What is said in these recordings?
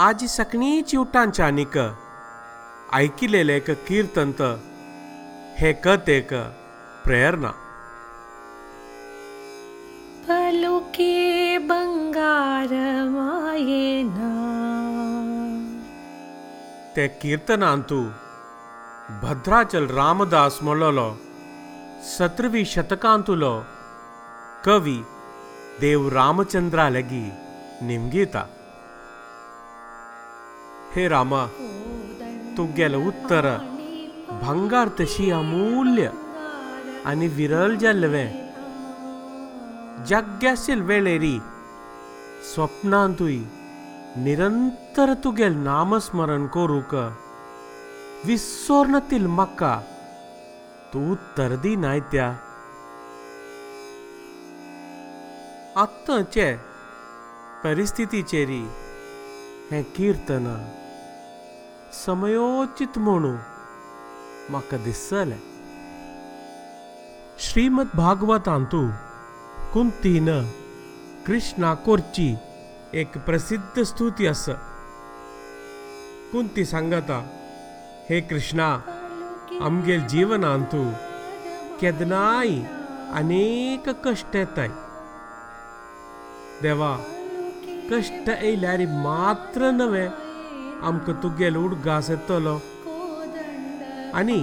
आज सकणीची उठांच्या आनीक ऐकिलेले एक कीर्तंत। हे कत एक प्रेरणा पलुके बंगार मायेना ते कीर्तनांतू भद्राचल रामदास म्हणलोलो सतरवी शतकांतुलो कवी देव रामचंद्रा लेगी निमगीता। हे रामा तुगेल उत्तर भंगार तशी अमूल्य आणि विरल जाल्लवें जग्यासील वेळेरी स्वप्नांतूय निरंतर तुगेल नामस्मरण करूक विस्सोर्नतील मक्का तू दी नायत्या आत्ताचे परिस्थितीचेरी हें कीर्तन समयोचित म्हणू. म्हाका दिसले श्रीमद भागवतांतू कुंतीन कृष्णा कोरची एक प्रसिद्ध स्तुती आसा कुंती सांगता हे कृष्णा आमगेल जिवनांतू केदनाय अनेक कश्ट येताय. देवा कश्ट येयल्यार मात्र नव्हे आमकां तुगेल उडगास येतलो आनी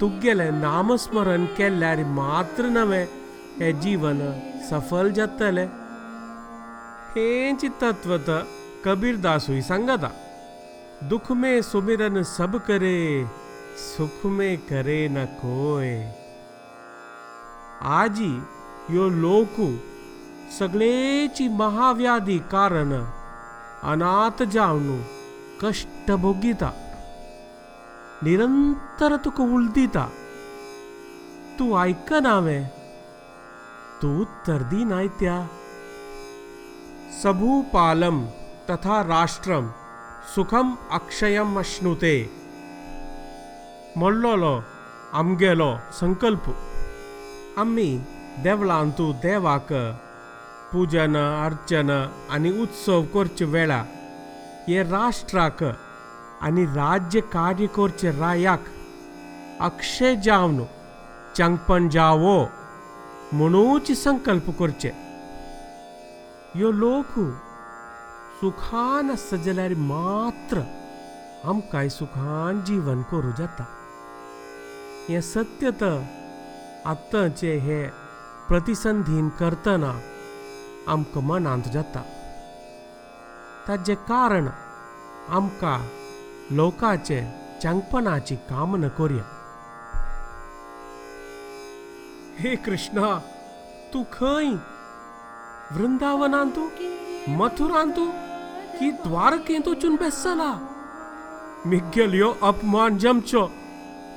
तुगेलें नामस्मरण केल्यार मात्र नवे हे जीवन सफल जातलें हेंच तत्व त कबीरदासूय सांगता दुख में सुमिरन सब करे सुख में करे न कोय आजी यो लोकू सगळेची महाव्याधी कारण अनाथ जावन कष्ट भोगिता निरंतर तुका उलदिता आयकना हांवें तूं उत्तर दी नायत्या सबूपालम तथा राष्ट्रम सुखम अक्षयम अश्नुते म्हणलोलो आमगेलो संकल्प आमी देवळांतू देवाक पूजन अर्चन आनी उत्सव करचे वेळा हे राष्ट्राक आनी राज्य कार्य करचे रायाक अक्षय जावन चांगपण जावो म्हणूच संकल्प करचे यो लोक सुखान आसता जाल्यार मात्र आमकांय सुखान जीवन करूँ जाता हें सत्य तर आत्तांचे हे प्रतिसंधीन करतना आमकां मनांत जाता ताजें कारण आमकां लोकाचे चांगपणाची कामना करया। हे कृष्णा, तू खंय? वृंदावनांतू मथुरांतू की द्वारकेंत वचून बेसला? मिगेल्यो अपमान जमच्यो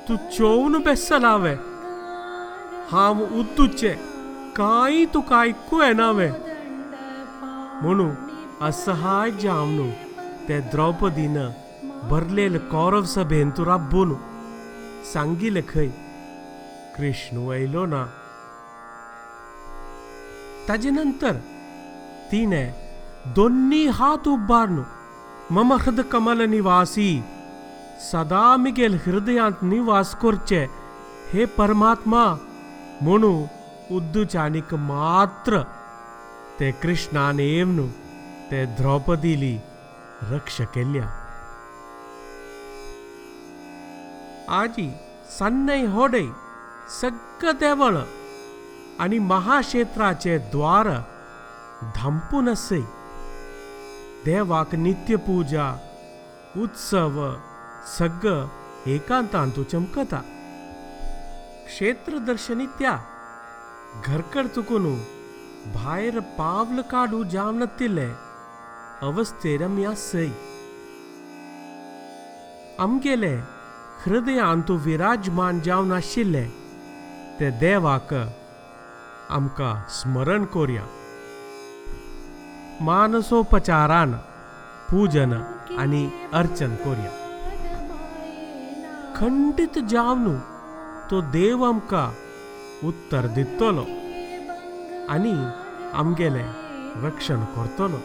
तू चोवन बेसला हांवें हांव उद्दूचे कांय तुका आयकूं येनावे म्हणू असहाय जावन ते द्रौपदीन भरलेले कौरव सभेन तू राबून सांगिले खंय कृष्ण येयलो ना ताजे नंतर तिने दोन्ही हात उबारून मम हृद कमल निवासी सदा मिगेल हृदयांत निवास करचे हे परमात्मा म्हणू उद्दुचानीक मात्र ते कृष्णान येवन ते द्रौपदीली रक्ष केल्या. आजी सन्नय होडे सगळं देवळ आणि महाक्षेत्राचे द्वार धांपून असे देवाक नित्यपूजा उत्सव सगळं एकांतांतू चमकता. क्षेत्र दर्शनी त्या घरकड चुकून भायर पावल काडू जावनतिले अवस्थेर आमगेले आसय तूं हृदयांतू विराजमान जावन आशिल्ले ते देवाक आमकां स्मरण कोरया मानसोपचारान पूजन आनी अर्चन कोरया खंडित जावन तो देव आमकां उत्तर दितलो आनी आमगेलें रक्षण करतलो